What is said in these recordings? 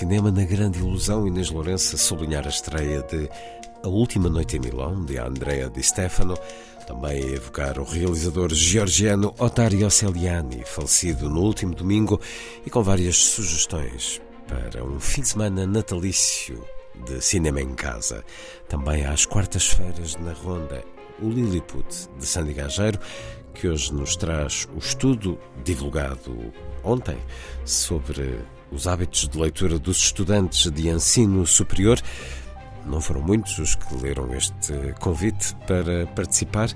Cinema na grande ilusão, Inês Lourenço a sublinhar a estreia de A Última Noite em Milão, de Andrea Di Stefano, também a evocar o realizador georgiano Ottario Celiani, falecido no último domingo, e com várias sugestões para um fim de semana natalício de cinema em casa. Também às quartas-feiras na Ronda, o Lilliput, de Sandy Gageiro, que hoje nos traz o estudo divulgado ontem sobre os hábitos de leitura dos estudantes de ensino superior. Não foram muitos os que leram este convite para participar.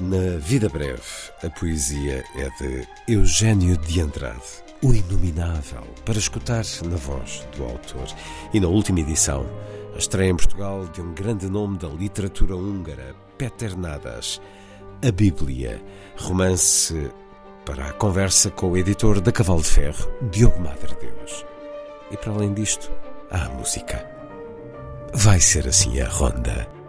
Na Vida Breve, a poesia é de Eugênio de Andrade, o Inominável, para escutar na voz do autor. E na última edição, a estreia em Portugal de um grande nome da literatura húngara, Peter Nadas, A Bíblia, romance para a conversa com o editor da Cavalo de Ferro, Diogo Madre Deus. E para além disto, há a música. Vai ser assim a ronda.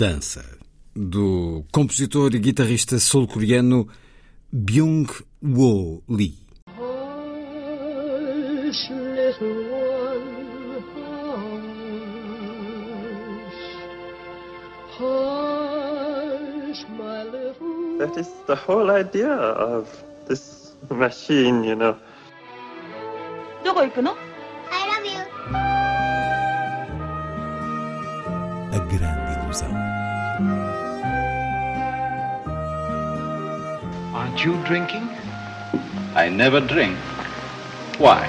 Dança, do compositor e guitarrista sul-coreano Byung-Woo Lee. That is the whole idea of this machine, you know. どこ行くの I love you. A grande ilusão. Aren't you drinking? I never drink. Why?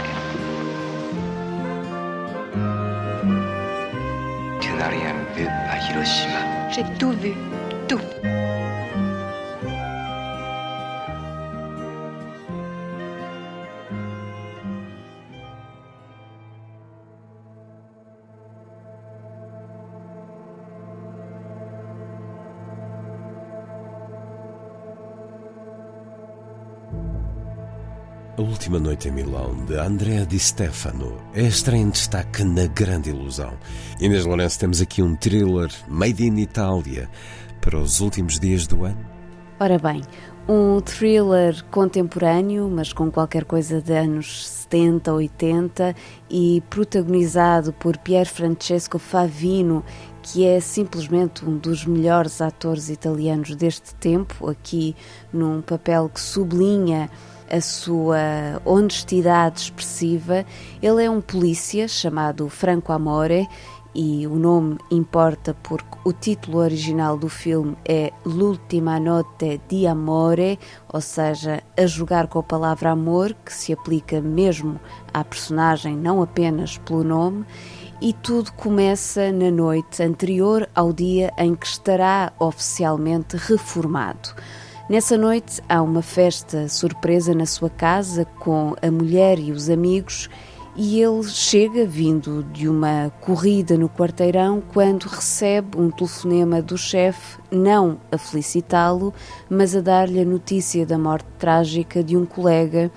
Tu n'as rien vu à Hiroshima. J'ai tout vu. Tout. Última Noite em Milão, de Andrea Di Stefano, é em destaque na Grande Ilusão. Inês Lourenço, temos aqui um thriller made in Itália para os últimos dias do ano. Ora bem, um thriller contemporâneo, mas com qualquer coisa de anos 70, 80 e protagonizado por Pier Francesco Favino, que é simplesmente um dos melhores atores italianos deste tempo, aqui num papel que sublinha a sua honestidade expressiva. Ele é um polícia chamado Franco Amore e o nome importa porque o título original do filme é L'ultima notte di amore, ou seja, a jogar com a palavra amor, que se aplica mesmo à personagem, não apenas pelo nome. E tudo começa na noite anterior ao dia em que estará oficialmente reformado. Nessa noite há uma festa surpresa na sua casa com a mulher e os amigos e ele chega vindo de uma corrida no quarteirão quando recebe um telefonema do chefe, não a felicitá-lo, mas a dar-lhe a notícia da morte trágica de um colega,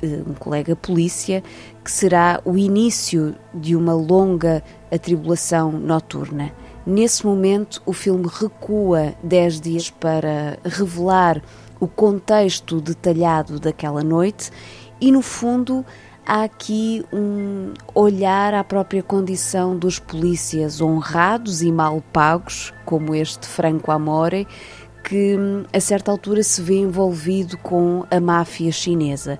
um colega polícia, que será o início de uma longa atribulação noturna. Nesse momento, o filme recua 10 dias para revelar o contexto detalhado daquela noite e, no fundo, há aqui um olhar à própria condição dos polícias honrados e mal pagos, como este Franco Amore, que a certa altura se vê envolvido com a máfia chinesa.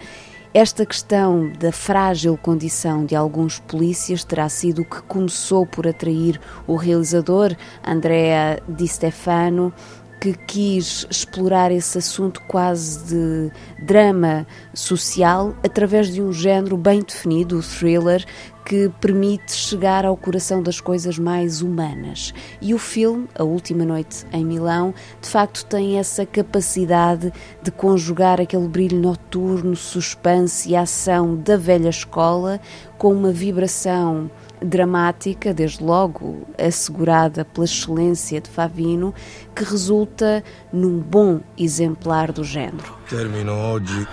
Esta questão da frágil condição de alguns polícias terá sido o que começou por atrair o realizador Andrea Di Stefano, que quis explorar esse assunto quase de drama social através de um género bem definido, o thriller, que permite chegar ao coração das coisas mais humanas. E o filme, A Última Noite em Milão, de facto tem essa capacidade de conjugar aquele brilho noturno, suspense e ação da velha escola com uma vibração dramática, desde logo assegurada pela excelência de Favino, que resulta num bom exemplar do género. Termino oggi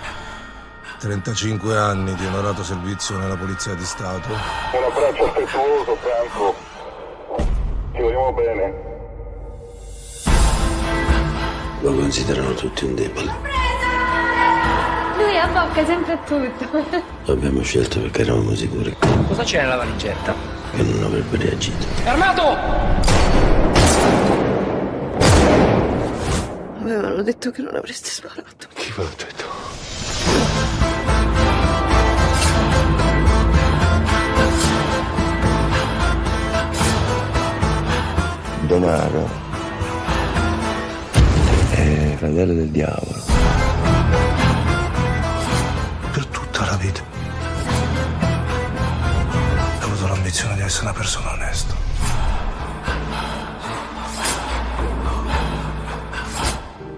35 anni di onorato servizio nella Polizia di Stato. Un abbraccio affettuoso, Franco. Ti vogliamo bene. Lo considerano tutti un debole. Lui abbocca sempre a tutto. L'abbiamo scelto perché eravamo sicuri Cosa c'è nella valigetta? che non avrebbe reagito. Armato! Avevano detto che non avresti sparato. Chi ve l'ha detto? Denaro è fratello del diavolo. Ho avuto l'ambizione di essere una persona onesta.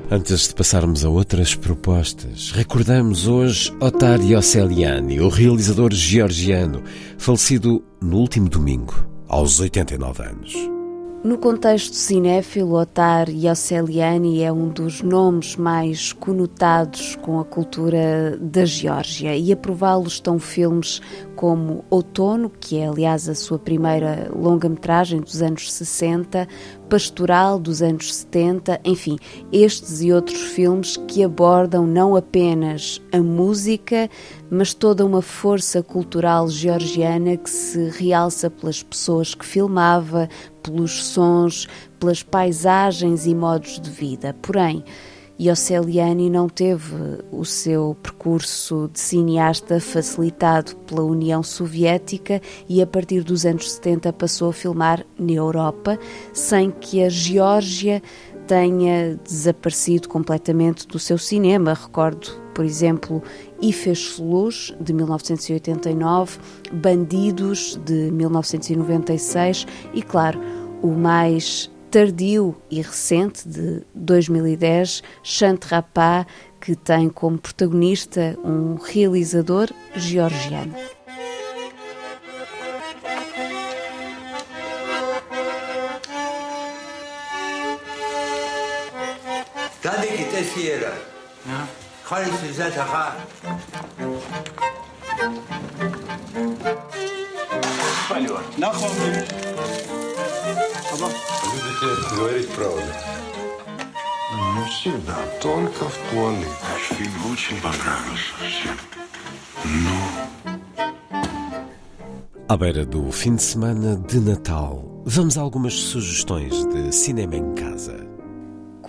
Antes de passarmos a outras propostas, recordamos hoje Ottario Celiani, o realizador georgiano, falecido no último domingo, aos 89 anos. No contexto cinéfilo, Otar Yosseliani é um dos nomes mais conotados com a cultura da Geórgia. E a prová-lo estão filmes como Outono, que é aliás a sua primeira longa-metragem dos anos 60, Pastoral dos anos 70, enfim, estes e outros filmes que abordam não apenas a música, mas toda uma força cultural georgiana que se realça pelas pessoas que filmava, pelos sons, pelas paisagens e modos de vida. Porém, Yosseliani não teve o seu percurso de cineasta facilitado pela União Soviética e a partir dos anos 70 passou a filmar na Europa, sem que a Geórgia tenha desaparecido completamente do seu cinema. Recordo, por exemplo, E Fez-se Luz, de 1989, Bandidos, de 1996 e, claro, o mais tardio e recente de 2010, Chant Rapá, que tem como protagonista um realizador georgiano. Будете говорить правду. Не всегда, только в туалет. Фильм очень понравился всем. Ну? À beira do fim de semana de Natal, vamos a algumas sugestões de cinema em casa.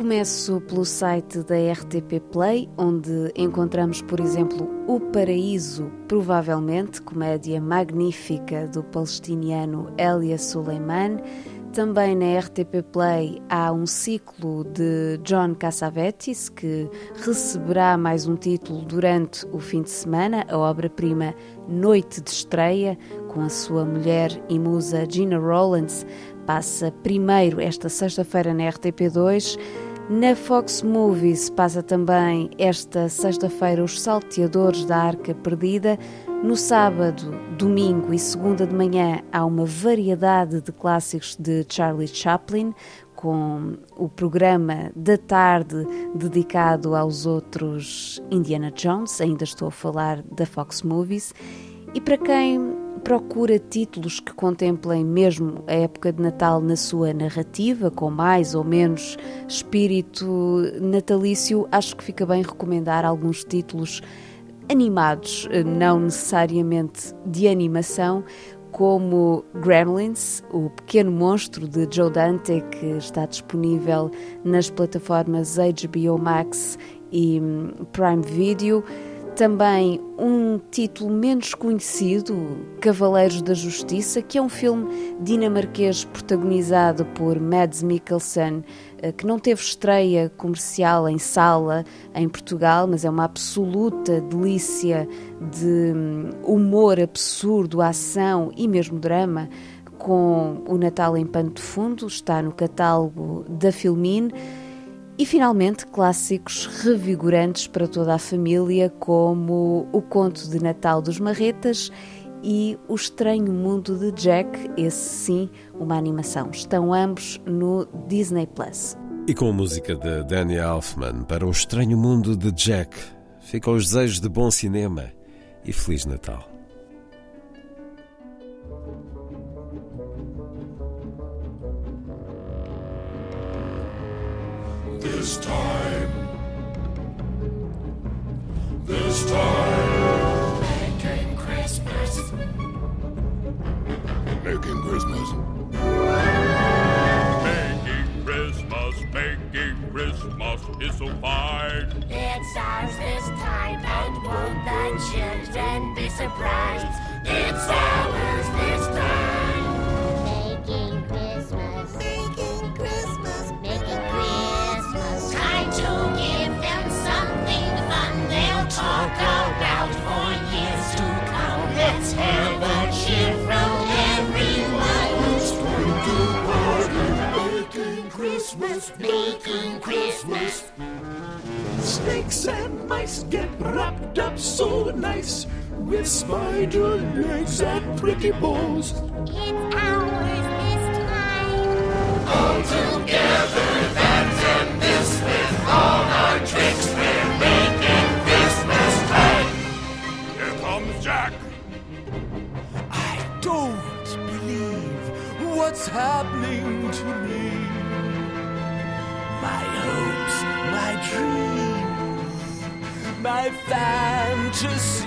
Começo pelo site da RTP Play, onde encontramos, por exemplo, O Paraíso, provavelmente, comédia magnífica do palestiniano Elia Suleiman. Também na RTP Play há um ciclo de John Cassavetes, que receberá mais um título durante o fim de semana, a obra-prima Noite de Estreia, com a sua mulher e musa Gina Rollins. Passa primeiro esta sexta-feira na RTP2. Na Fox Movies passa também esta sexta-feira Os Salteadores da Arca Perdida. No sábado, domingo e segunda de manhã há uma variedade de clássicos de Charlie Chaplin, com o programa da tarde dedicado aos outros Indiana Jones, ainda estou a falar da Fox Movies. E para quem procura títulos que contemplem mesmo a época de Natal na sua narrativa, com mais ou menos espírito natalício, acho que fica bem recomendar alguns títulos animados, não necessariamente de animação, como Gremlins, o pequeno monstro de Joe Dante, que está disponível nas plataformas HBO Max e hum, Prime Video. Também um título menos conhecido, Cavaleiros da Justiça, que é um filme dinamarquês protagonizado por Mads Mikkelsen, eh, que não teve estreia comercial em sala em Portugal, mas é uma absoluta delícia de hum, humor absurdo, ação e mesmo drama, com o Natal em pano de fundo, está no catálogo da Filmin. E finalmente, clássicos revigorantes para toda a família, como O Conto de Natal dos Marretas e O Estranho Mundo de Jack, esse sim, uma animação. Estão ambos no Disney Plus. E com a música de Danny Elfman para O Estranho Mundo de Jack, ficam os desejos de bom cinema e Feliz Natal. This time. This time. Making Christmas. Making Christmas. Making Christmas, making Christmas is so fine. It's ours this time, and won't the children be surprised? It's ours this time. Christmas. Making Christmas. Snakes and mice get wrapped up so nice with spider legs and pretty bows. It's ours this time. All together, that and this with all our tricks, happening to me. My hopes, my dreams, my fantasy.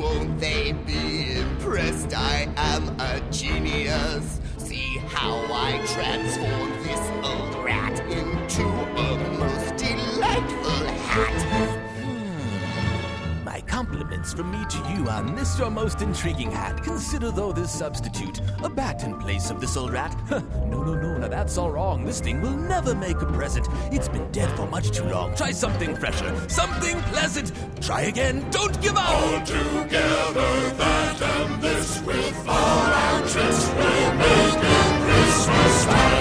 Won't they be impressed? I am a genius. See how I transform from me to you on this your most intriguing hat. Consider though this substitute a bat in place of this old rat. No, no, no, now that's all wrong. This thing will never make a present. It's been dead for much too long. Try something fresher, something pleasant. Try again. Don't give up. All together, that and this with all our tricks, we're making Christmas time.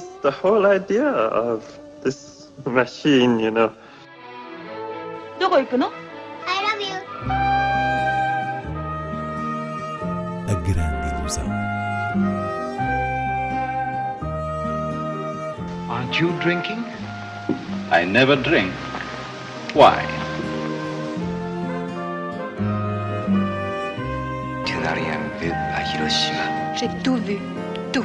is the whole idea of this machine, you know. どこ行くの I love you. A grande ilusão. Aren't you drinking? I never drink. Why? Tu n'as rien vu à Hiroshima. J'ai tout vu. Tout.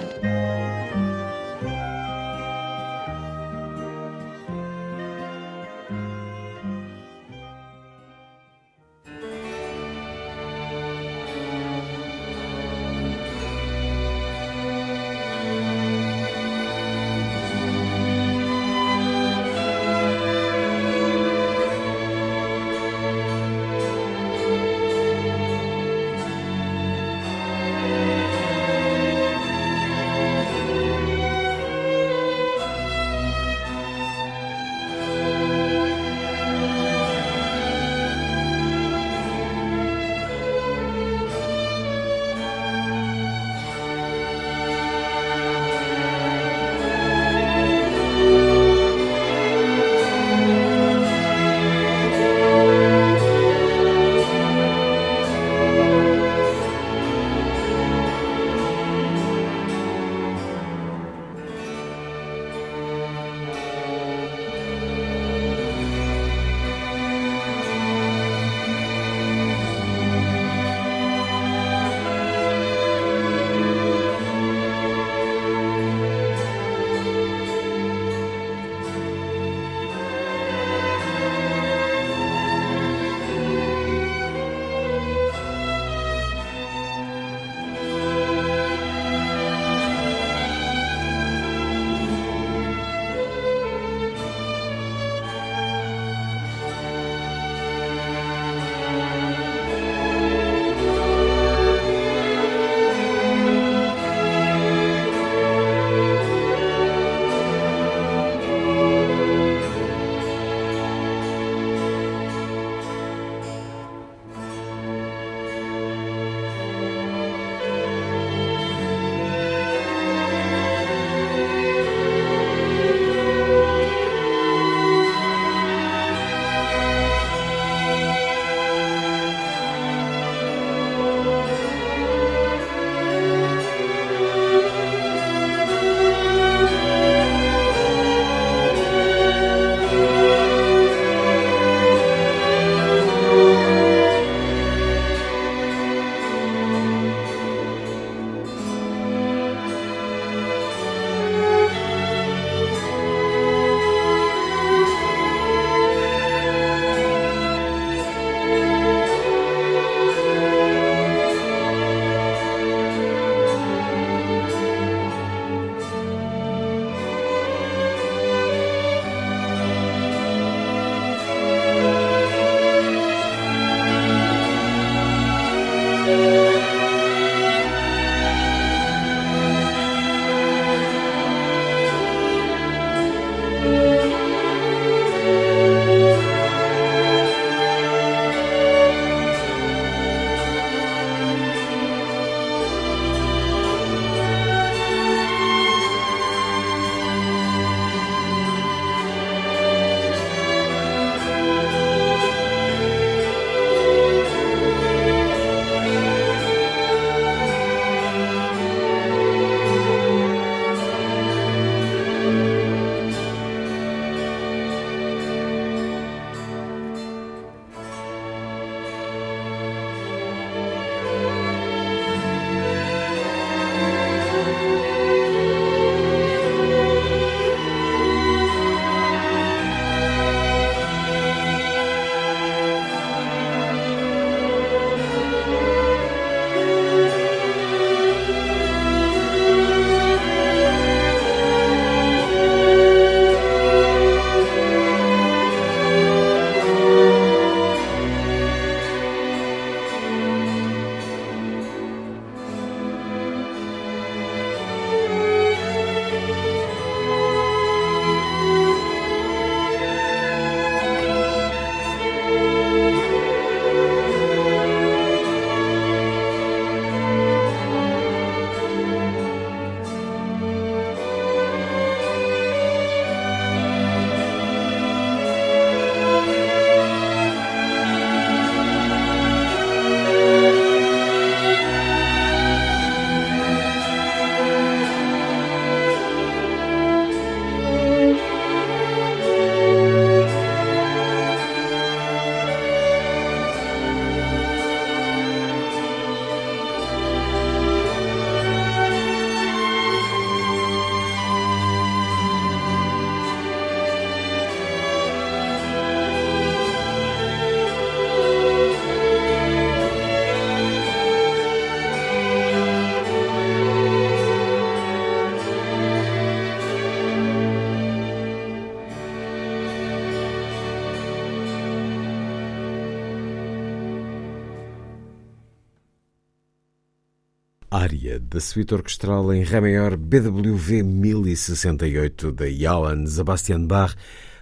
Da suíte orquestral em Ré maior BWV 1068 de Johann Sebastian Bach,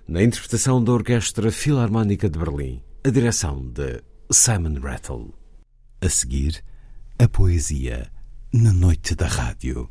na interpretação da Orquestra Filarmónica de Berlim, a direção de Simon Rattle. A seguir, a poesia na noite da rádio.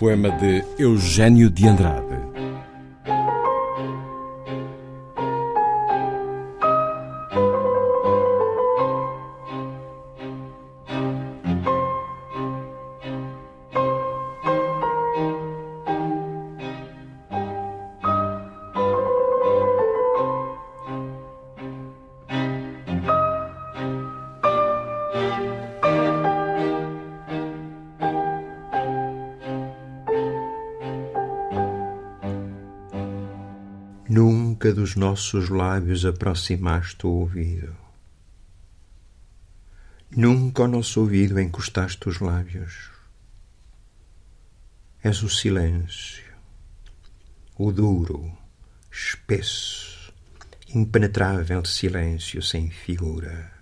Poema de Eugênio de Andrade. Dos nossos lábios aproximaste o ouvido. Nunca ao nosso ouvido encostaste os lábios. És o silêncio, o duro, espesso, impenetrável silêncio sem figura.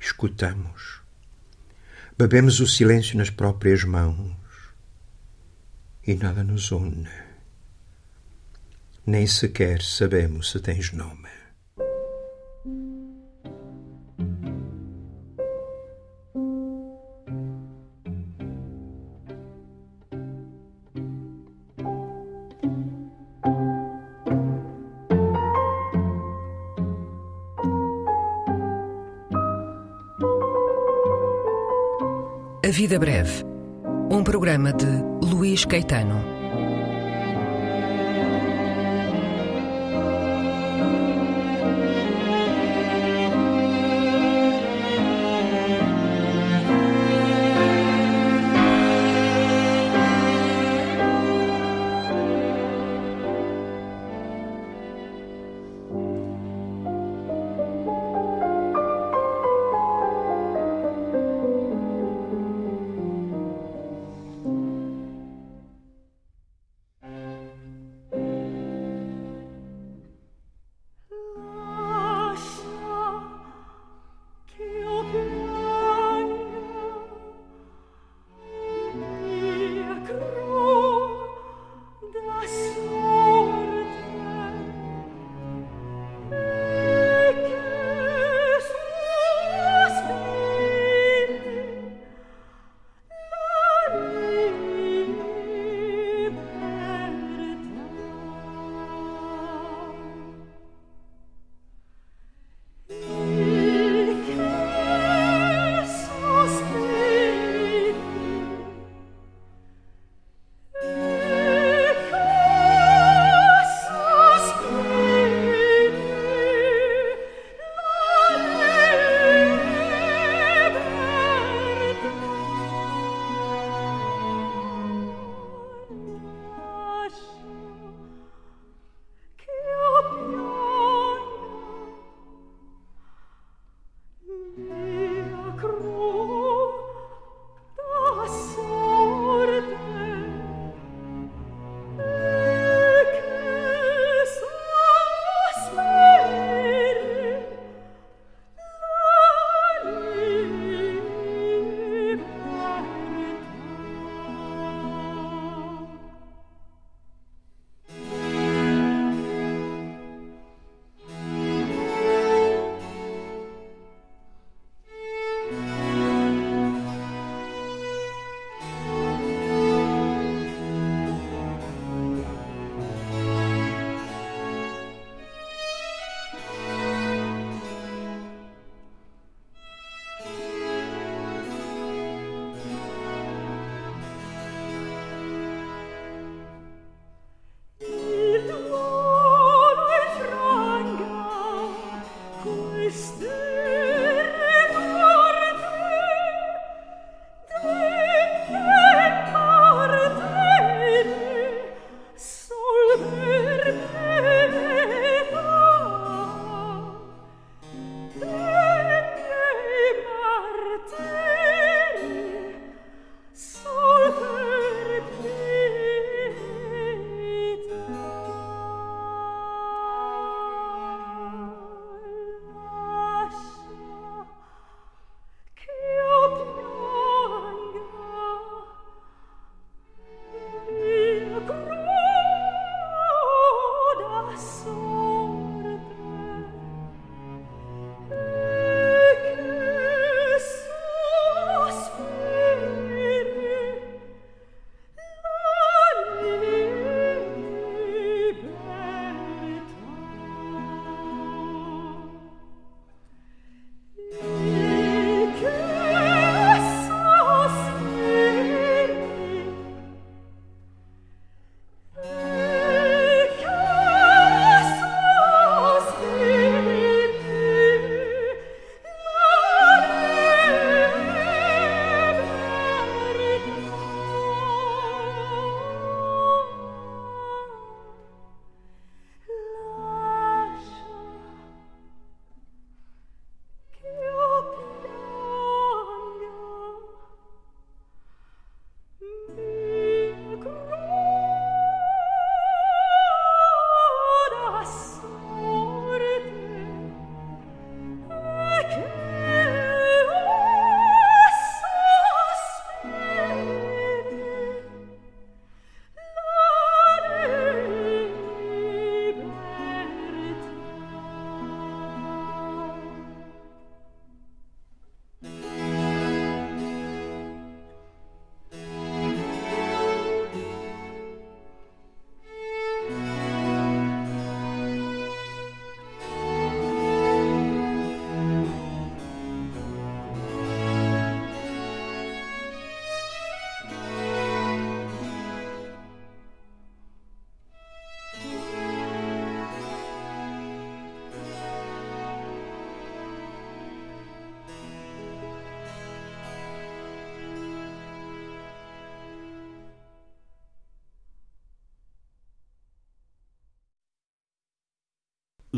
Escutamos, bebemos o silêncio nas próprias mãos e nada nos une nem sequer sabemos se tens nome. A Vida Breve. Um programa de Luís Caetano.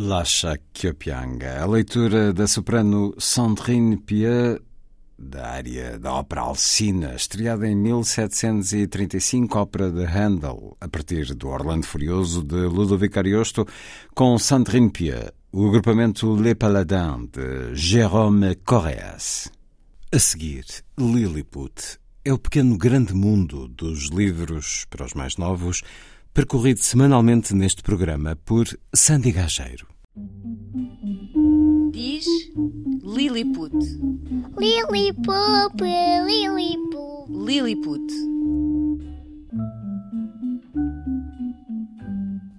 Lacha Kyopianga, a leitura da soprano Sandrine Pieux da área da ópera Alcina, estreada em 1735, ópera de Handel, a partir do Orlando Furioso de Ludovico Ariosto, com Sandrine Pieux, o agrupamento Les Paladins de Jérôme Correas. A seguir, Lilliput é o pequeno grande mundo dos livros para os mais novos, percorrido semanalmente neste programa por Sandy Gageiro. Diz Lilliput. Lilliput, Lilliput. Lilliput.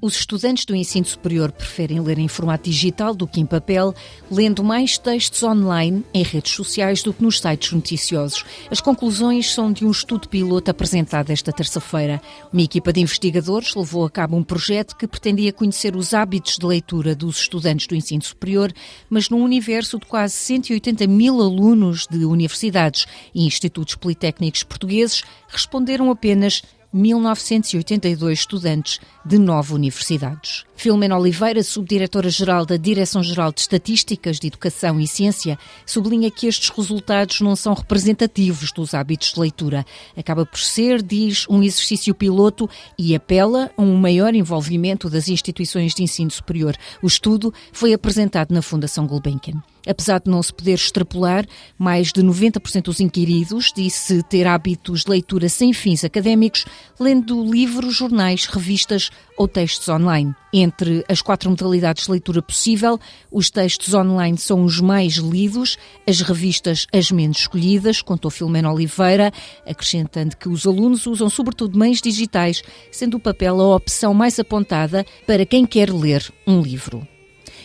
Os estudantes do ensino superior preferem ler em formato digital do que em papel, lendo mais textos online em redes sociais do que nos sites noticiosos. As conclusões são de um estudo piloto apresentado esta terça-feira. Uma equipa de investigadores levou a cabo um projeto que pretendia conhecer os hábitos de leitura dos estudantes do ensino superior, mas num universo de quase 180 mil alunos de universidades e institutos politécnicos portugueses, responderam apenas 1982 estudantes de nove universidades. Filomena Oliveira, subdiretora-geral da Direção-Geral de Estatísticas de Educação e Ciência, sublinha que estes resultados não são representativos dos hábitos de leitura. Acaba por ser, diz, um exercício piloto e apela a um maior envolvimento das instituições de ensino superior. O estudo foi apresentado na Fundação Gulbenkian. Apesar de não se poder extrapolar, mais de 90% dos inquiridos disse ter hábitos de leitura sem fins académicos, lendo livros, jornais, revistas ou textos online. Entre as quatro modalidades de leitura possível, os textos online são os mais lidos, as revistas as menos escolhidas, contou Filomena Oliveira, acrescentando que os alunos usam sobretudo meios digitais, sendo o papel a opção mais apontada para quem quer ler um livro.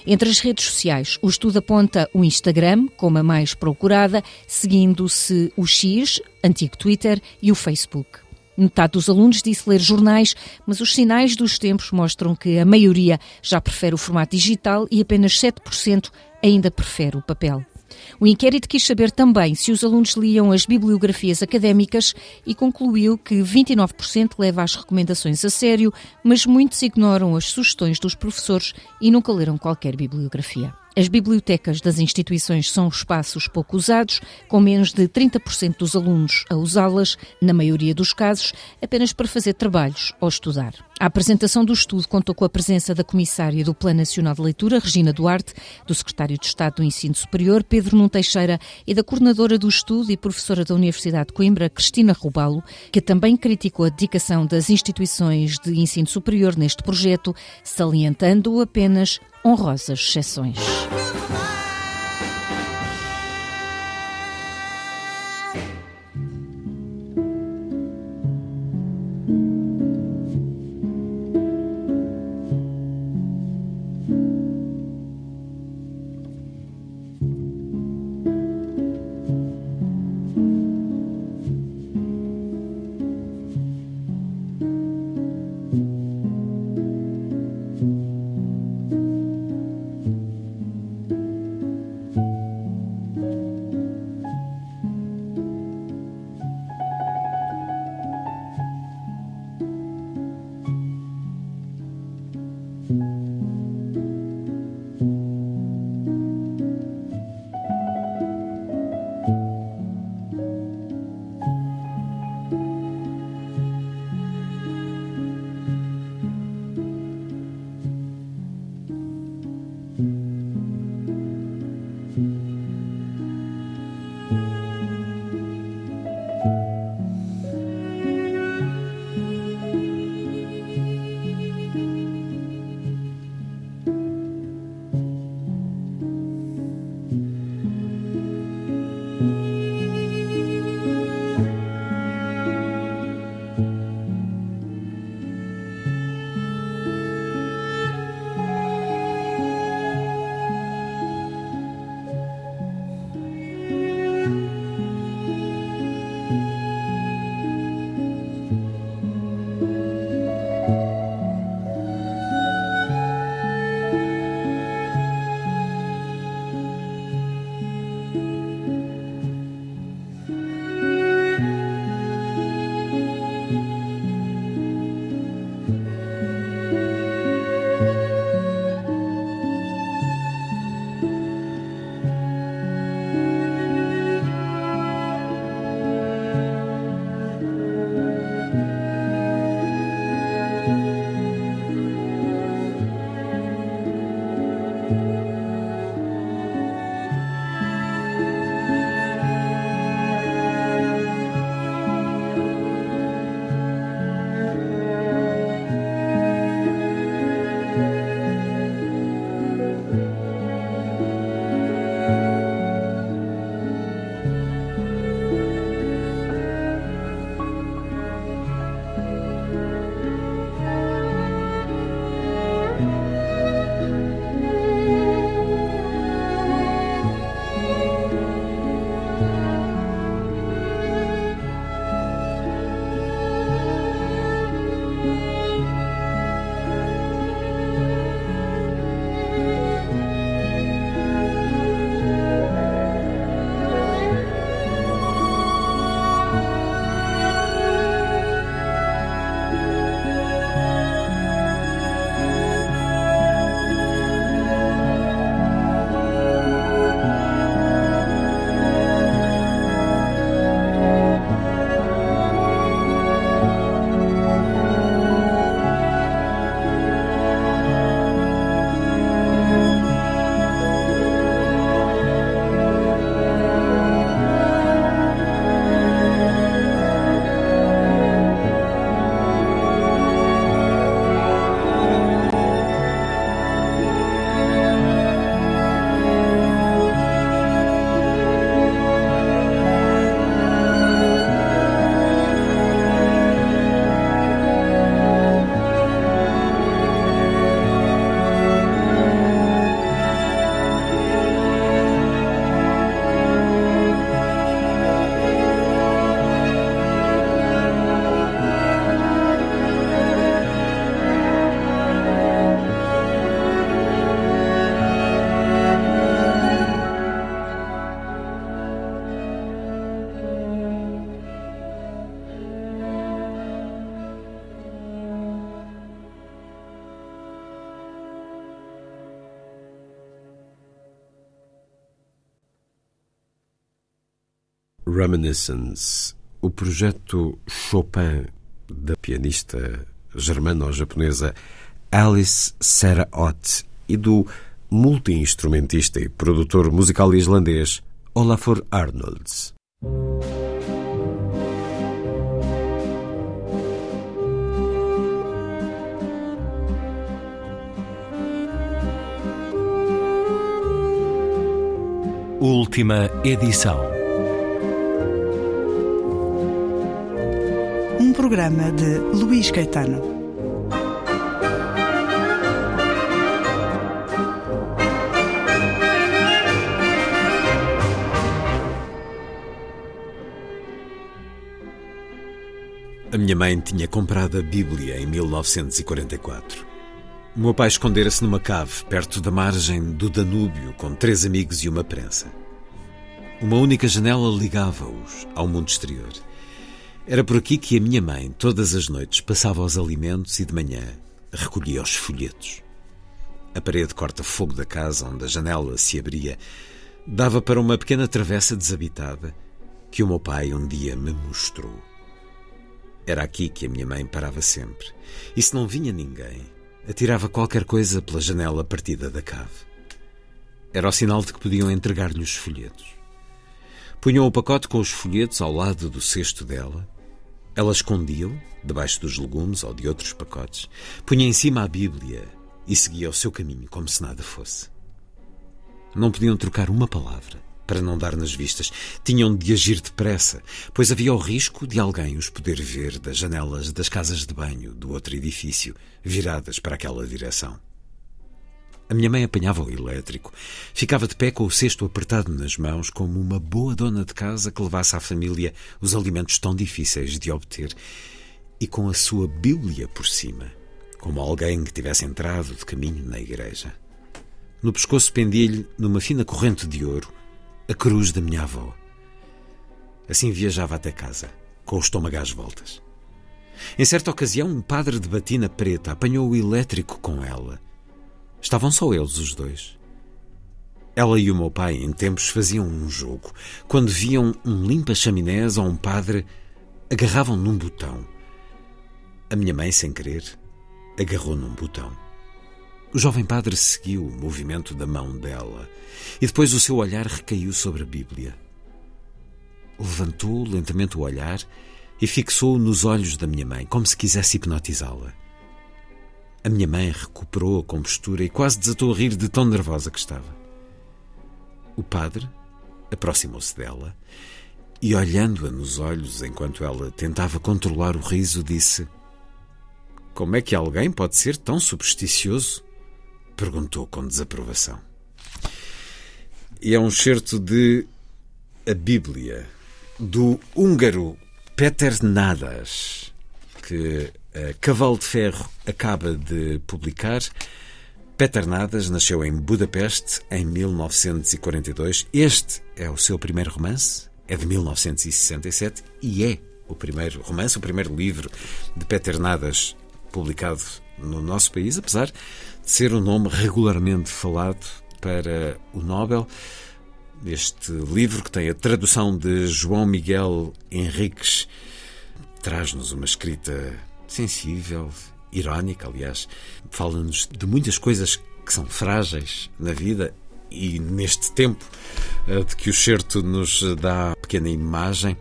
Entre as redes sociais, o estudo aponta o Instagram como a mais procurada, seguindo-se o X, antigo Twitter, e o Facebook. Metade dos alunos disse ler jornais, mas os sinais dos tempos mostram que a maioria já prefere o formato digital e apenas 7% ainda prefere o papel. O inquérito quis saber também se os alunos liam as bibliografias académicas e concluiu que 29% leva as recomendações a sério, mas muitos ignoram as sugestões dos professores e nunca leram qualquer bibliografia. As bibliotecas das instituições são espaços pouco usados, com menos de 30% dos alunos a usá-las, na maioria dos casos, apenas para fazer trabalhos ou estudar. A apresentação do estudo contou com a presença da Comissária do Plano Nacional de Leitura, Regina Duarte, do Secretário de Estado do Ensino Superior, Pedro Nuno Teixeira, e da coordenadora do estudo e professora da Universidade de Coimbra, Cristina Rubalo, que também criticou a dedicação das instituições de ensino superior neste projeto, salientando apenas honrosas exceções. Reminiscence, o projeto Chopin da pianista germano-japonesa Alice Sarah Ott e do multi-instrumentista e produtor musical islandês Olafur Arnolds. Última edição. Programa de Luís Caetano. A minha mãe tinha comprado a Bíblia em 1944. O meu pai escondera-se numa cave perto da margem do Danúbio com três amigos e uma prensa. Uma única janela ligava-os ao mundo exterior. Era por aqui que a minha mãe, todas as noites, passava os alimentos e de manhã recolhia os folhetos. A parede corta-fogo da casa, onde a janela se abria, dava para uma pequena travessa desabitada que o meu pai um dia me mostrou. Era aqui que a minha mãe parava sempre. E se não vinha ninguém, atirava qualquer coisa pela janela partida da cave. Era o sinal de que podiam entregar-lhe os folhetos. Punham o pacote com os folhetos ao lado do cesto dela. Ela escondia-o, debaixo dos legumes ou de outros pacotes, punha em cima a Bíblia e seguia o seu caminho como se nada fosse. Não podiam trocar uma palavra para não dar nas vistas. Tinham de agir depressa, pois havia o risco de alguém os poder ver das janelas das casas de banho do outro edifício, viradas para aquela direção. A minha mãe apanhava o elétrico, ficava de pé com o cesto apertado nas mãos, como uma boa dona de casa que levasse à família os alimentos tão difíceis de obter, e com a sua Bíblia por cima, como alguém que tivesse entrado de caminho na igreja. No pescoço pendia-lhe, numa fina corrente de ouro, a cruz da minha avó. Assim viajava até casa, com o estômago às voltas. Em certa ocasião, um padre de batina preta apanhou o elétrico com ela. Estavam só eles os dois. Ela e o meu pai, em tempos, faziam um jogo. Quando viam um limpa-chaminés ou um padre, agarravam num botão. A minha mãe, sem querer, agarrou num botão. O jovem padre seguiu o movimento da mão dela e depois o seu olhar recaiu sobre a Bíblia. Levantou lentamente o olhar e fixou-o nos olhos da minha mãe, como se quisesse hipnotizá-la. A minha mãe recuperou a compostura e quase desatou a rir de tão nervosa que estava. O padre aproximou-se dela e, olhando-a nos olhos enquanto ela tentava controlar o riso, disse: Como é que alguém pode ser tão supersticioso? perguntou com desaprovação. E é um certo de A Bíblia, do húngaro Peter Nadas, que Cavalo de Ferro acaba de publicar. Peter Nadas nasceu em Budapeste em 1942. Este é o seu primeiro romance, é de 1967 e é o primeiro romance, o primeiro livro de Peter Nadas publicado no nosso país, apesar de ser um nome regularmente falado para o Nobel. Este livro, que tem a tradução de João Miguel Henriques, traz-nos uma escrita sensível, irónica, aliás. Fala-nos de muitas coisas que são frágeis na vida e neste tempo de que o certo nos dá pequena imagem.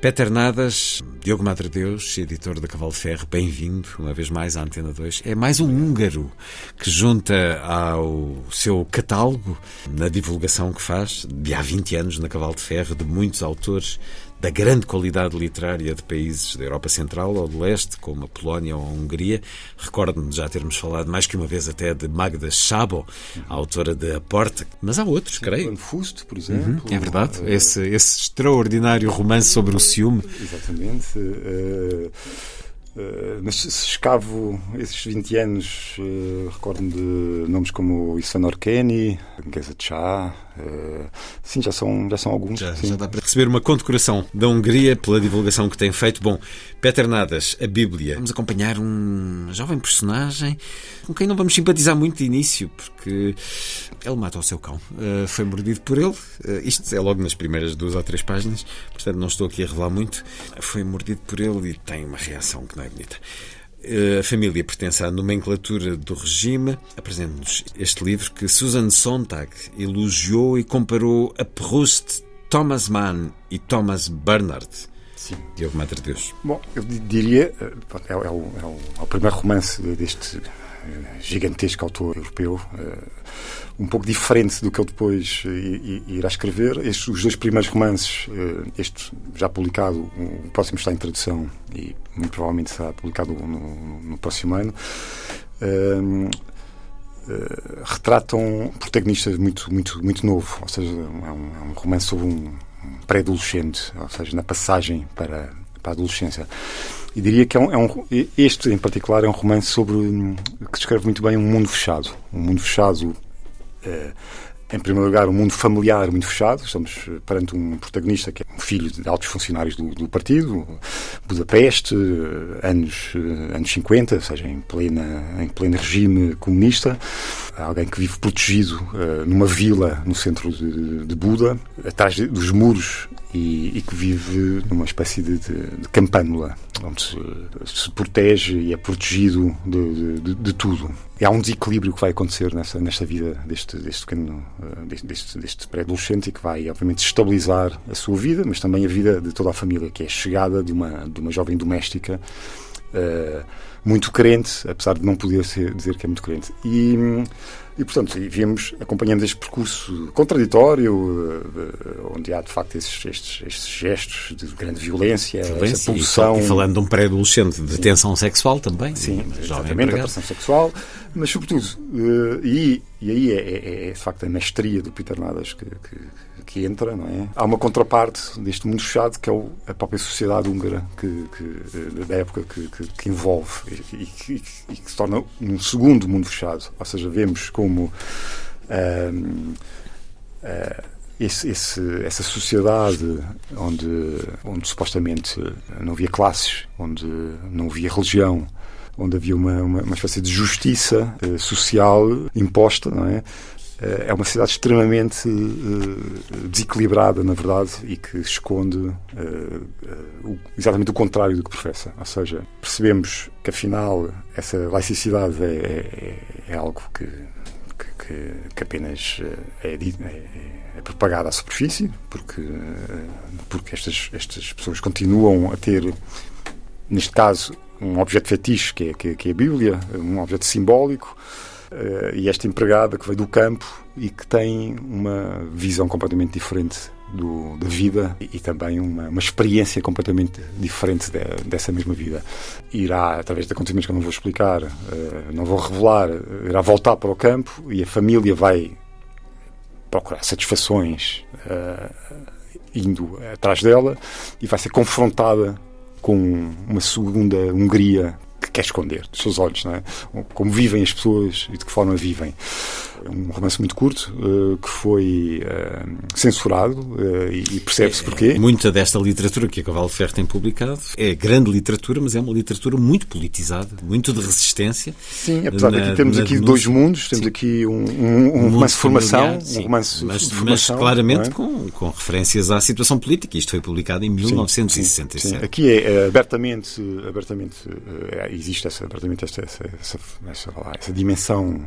Peter Nadas, Diogo Madre Deus, editor da Cavalo Ferro, bem-vindo uma vez mais à Antena 2. É mais um húngaro que junta ao seu catálogo, na divulgação que faz, de há 20 anos na Cavalo de Ferro, de muitos autores da grande qualidade literária de países da Europa Central ou do Leste, como a Polónia ou a Hungria. Recordo-me de já termos falado mais que uma vez até de Magda Szabo, a autora de A Porta, mas há outros, Sim, creio. Fusto, por exemplo. Uhum, é verdade, esse, esse extraordinário romance sobre o ciúme. Exatamente. Uh, Uh, mas se escavo esses 20 anos, uh, recordo-me de nomes como Isvan Orkeni, Geza Chá, Uh, sim, já são, já são alguns. Já, já dá para receber uma condecoração da Hungria pela divulgação que tem feito. Bom, Peter Nadas, a Bíblia. Vamos acompanhar um jovem personagem com quem não vamos simpatizar muito de início, porque ele mata o seu cão. Uh, foi mordido por ele. Uh, isto é logo nas primeiras duas ou três páginas, portanto não estou aqui a revelar muito. Foi mordido por ele e tem uma reação que não é bonita. A família pertence à nomenclatura do regime. Apresenta-nos este livro que Susan Sontag elogiou e comparou a Proust, Thomas Mann e Thomas Bernhard. Sim. Diogo Madre Deus. Bom, eu diria, é, é, o, é, o, é o primeiro romance deste gigantesco autor europeu, um pouco diferente do que ele depois irá escrever. Estes, os dois primeiros romances, este já publicado, o próximo está em tradução e muito provavelmente será publicado no, no próximo ano. Retratam um protagonista muito, muito, muito novo, ou seja, é um, é um romance sobre um pré-adolescente, ou seja, na passagem para, para a adolescência. E diria que é um, é um, este, em particular, é um romance sobre que descreve muito bem um mundo fechado. Um mundo fechado, eh, em primeiro lugar, um mundo familiar muito fechado. Estamos perante um protagonista que é um filho de altos funcionários do, do partido, Budapeste, anos, anos 50, ou seja, em, plena, em pleno regime comunista. Alguém que vive protegido uh, numa vila no centro de, de Buda, atrás de, dos muros e, e, que vive numa espécie de, de, campânula, onde se, se, protege e é protegido de, tudo. E há um desequilíbrio que vai acontecer nessa, nesta vida deste, deste pequeno, deste, deste pré-adolescente e que vai, obviamente, estabilizar a sua vida, mas também a vida de toda a família, que é a chegada de uma, de uma jovem doméstica uh, muito crente, apesar de não poder ser, dizer que é muito crente. E, e portanto, vimos, acompanhamos este percurso contraditório, onde há de facto estes, estes, estes gestos de grande violência, violência essa pulsão. E falando de um pré-adolescente de tensão sexual também. Sim, exatamente, tensão sexual, mas sobretudo, e, e aí é, é, é, de facto a mestria do Peter Nadas que, que que entra, não é? Há uma contraparte deste mundo fechado que é o, a própria sociedade húngara que, que da época que, envolve e, e, e, que se torna um segundo mundo fechado. Ou seja, vemos como um, uh, esse, esse, essa sociedade onde, onde supostamente não havia classes, onde não havia religião, onde havia uma, uma, uma espécie de justiça uh, social imposta, não é? é uma cidade extremamente uh, desequilibrada, na verdade, e que esconde uh, exatamente o contrário do que professa. Ou seja, percebemos que afinal essa laicidade é, é, é algo que, que, que apenas é, é, é, propagada à superfície, porque, porque estas, estas pessoas continuam a ter, neste caso, um objeto fetiche, que é, que é a Bíblia, um objeto simbólico. Uh, e esta empregada que veio do campo e que tem uma visão completamente diferente do, da vida e, e também uma, uma, experiência completamente diferente de, dessa mesma vida. Irá, através de acontecimentos que eu não vou explicar, uh, não vou revelar, irá voltar para o campo e a família vai procurar satisfações uh, indo atrás dela e vai ser confrontada com uma segunda Hungria que quer esconder dos seus olhos, não é? Como vivem as pessoas e de que forma vivem. É um romance muito curto uh, que foi uh, censurado uh, e percebe-se é, porquê. Muita desta literatura que a Cavalo de Ferro tem publicado é grande literatura, mas é uma literatura muito politizada, muito de resistência. Sim, apesar na, de aqui termos aqui dois mundos, temos Sim. aqui um, um, um romance de formação, um romance mas, de formação, mas claramente é? com, com referências à situação política. Isto foi publicado em 1967. Sim, aqui é abertamente, abertamente existe essa, abertamente essa, essa, essa, essa, essa dimensão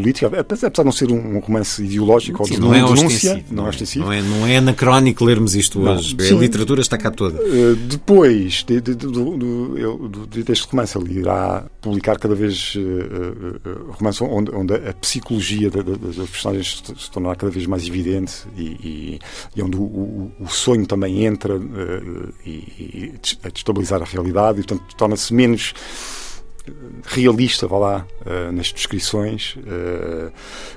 política, apesar de não ser um romance ideológico sim, ou de não é denúncia, não é ostensivo. Não é, não é anacrónico lermos isto não, hoje. Sim. A literatura está cá toda. Uh, depois de, de, de, deste romance, ele irá publicar cada vez uh, romances onde, onde a psicologia das personagens se tornará cada vez mais evidente e, e, e onde o, o, o, sonho também entra uh, e, e, a destabilizar a realidade e, portanto, torna-se menos realista, vá lá, uh, nas descrições, uh,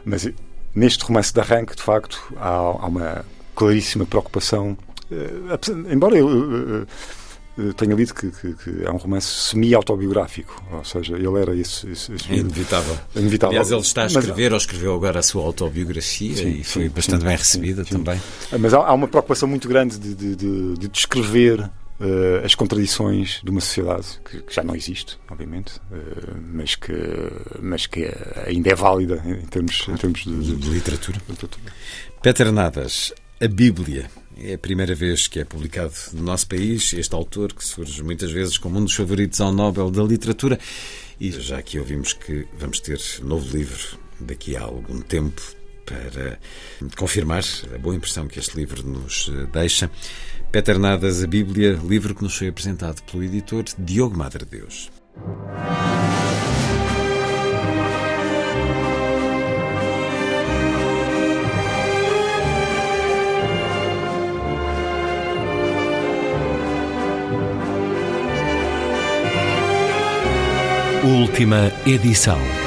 mas neste romance de arranque, de facto, há, há uma claríssima preocupação, uh, embora eu eh, tenha lido que, que- que é um romance semi-autobiográfico, ou seja, ele era esse. esse, esse É inevitável. É inevitável. Aliás, ele está a Mas- escrever ou escreveu agora a sua autobiografia Sim, e foi sim, bastante sim, bem recebida também. Mas há, há uma preocupação muito grande de, de- de- de descrever eh, as contradições de uma sociedade que, que já não existe, obviamente, eh, mas, que, mas que ainda é válida em termos, em termos de, de- De literatura. literatura. Peter Nadas, a Bíblia. É a primeira vez que é publicado no nosso país este autor que surge muitas vezes como um dos favoritos ao Nobel da Literatura. E já aqui ouvimos que vamos ter novo livro daqui a algum tempo para confirmar a boa impressão que este livro nos eh, deixa. Peter Nadas, a Bíblia, livro que nos foi apresentado pelo editor Diogo Madre Deus. Última edição.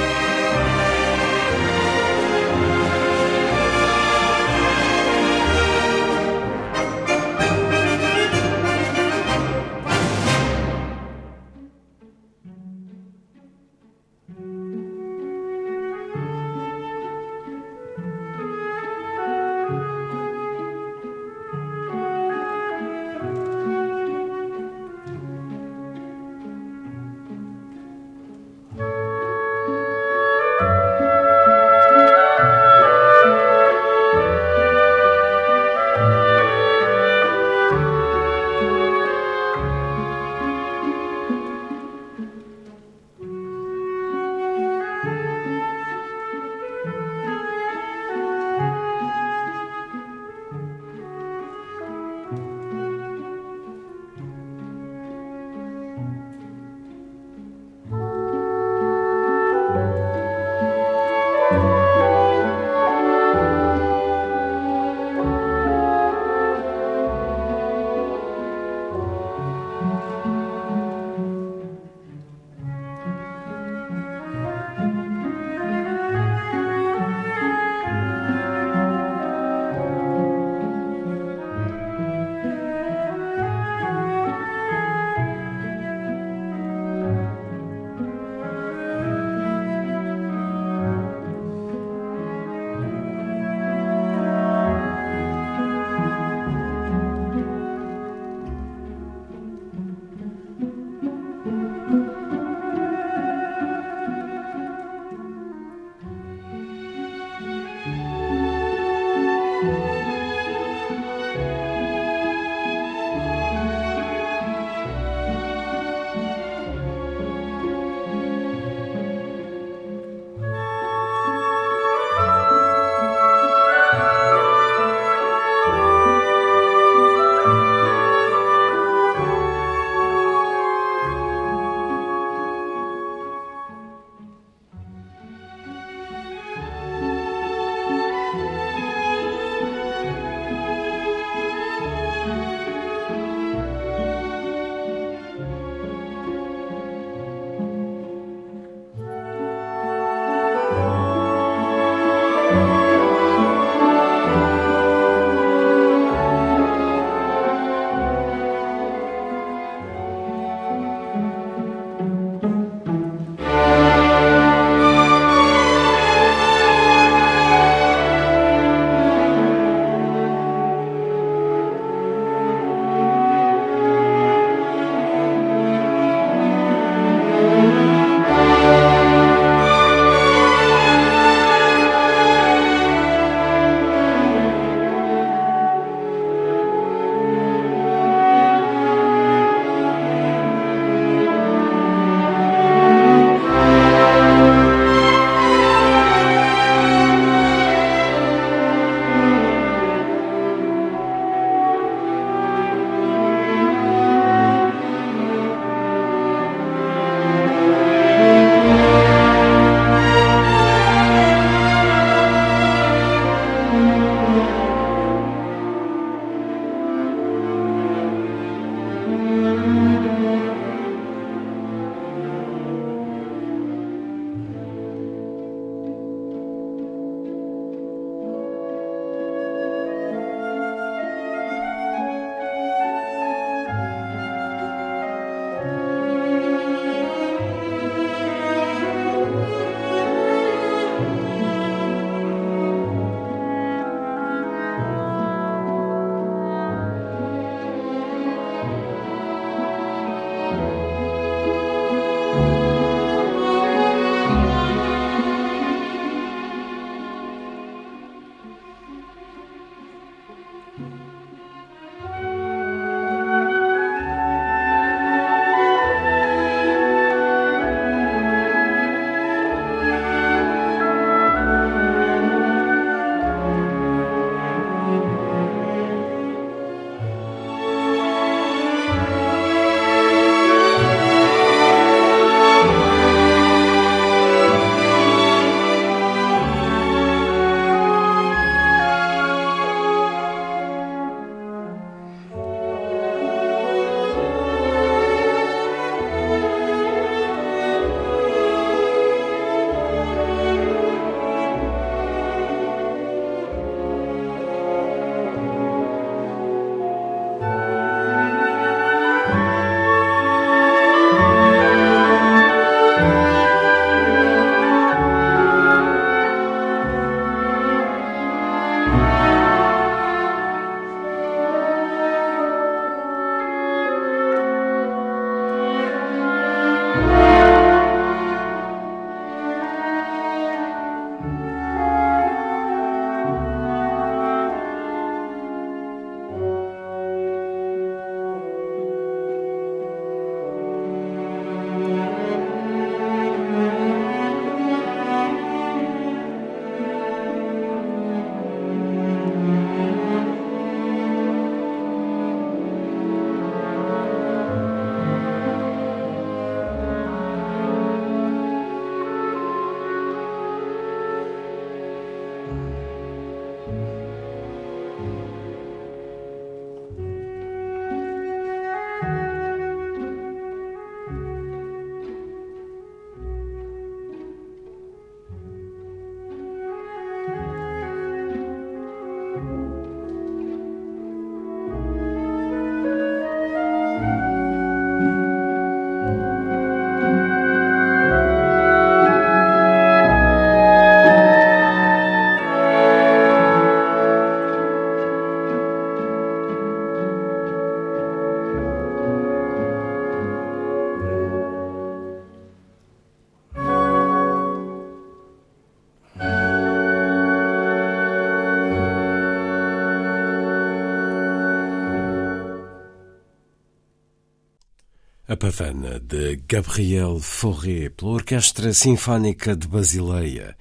A Pavana, de Gabriel Fauré, pela Orquestra Sinfónica de Basileia,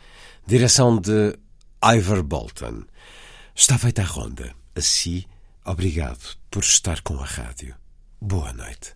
direção de Ivor Bolton. Está feita a ronda. Assim, obrigado por estar com a rádio. Boa noite.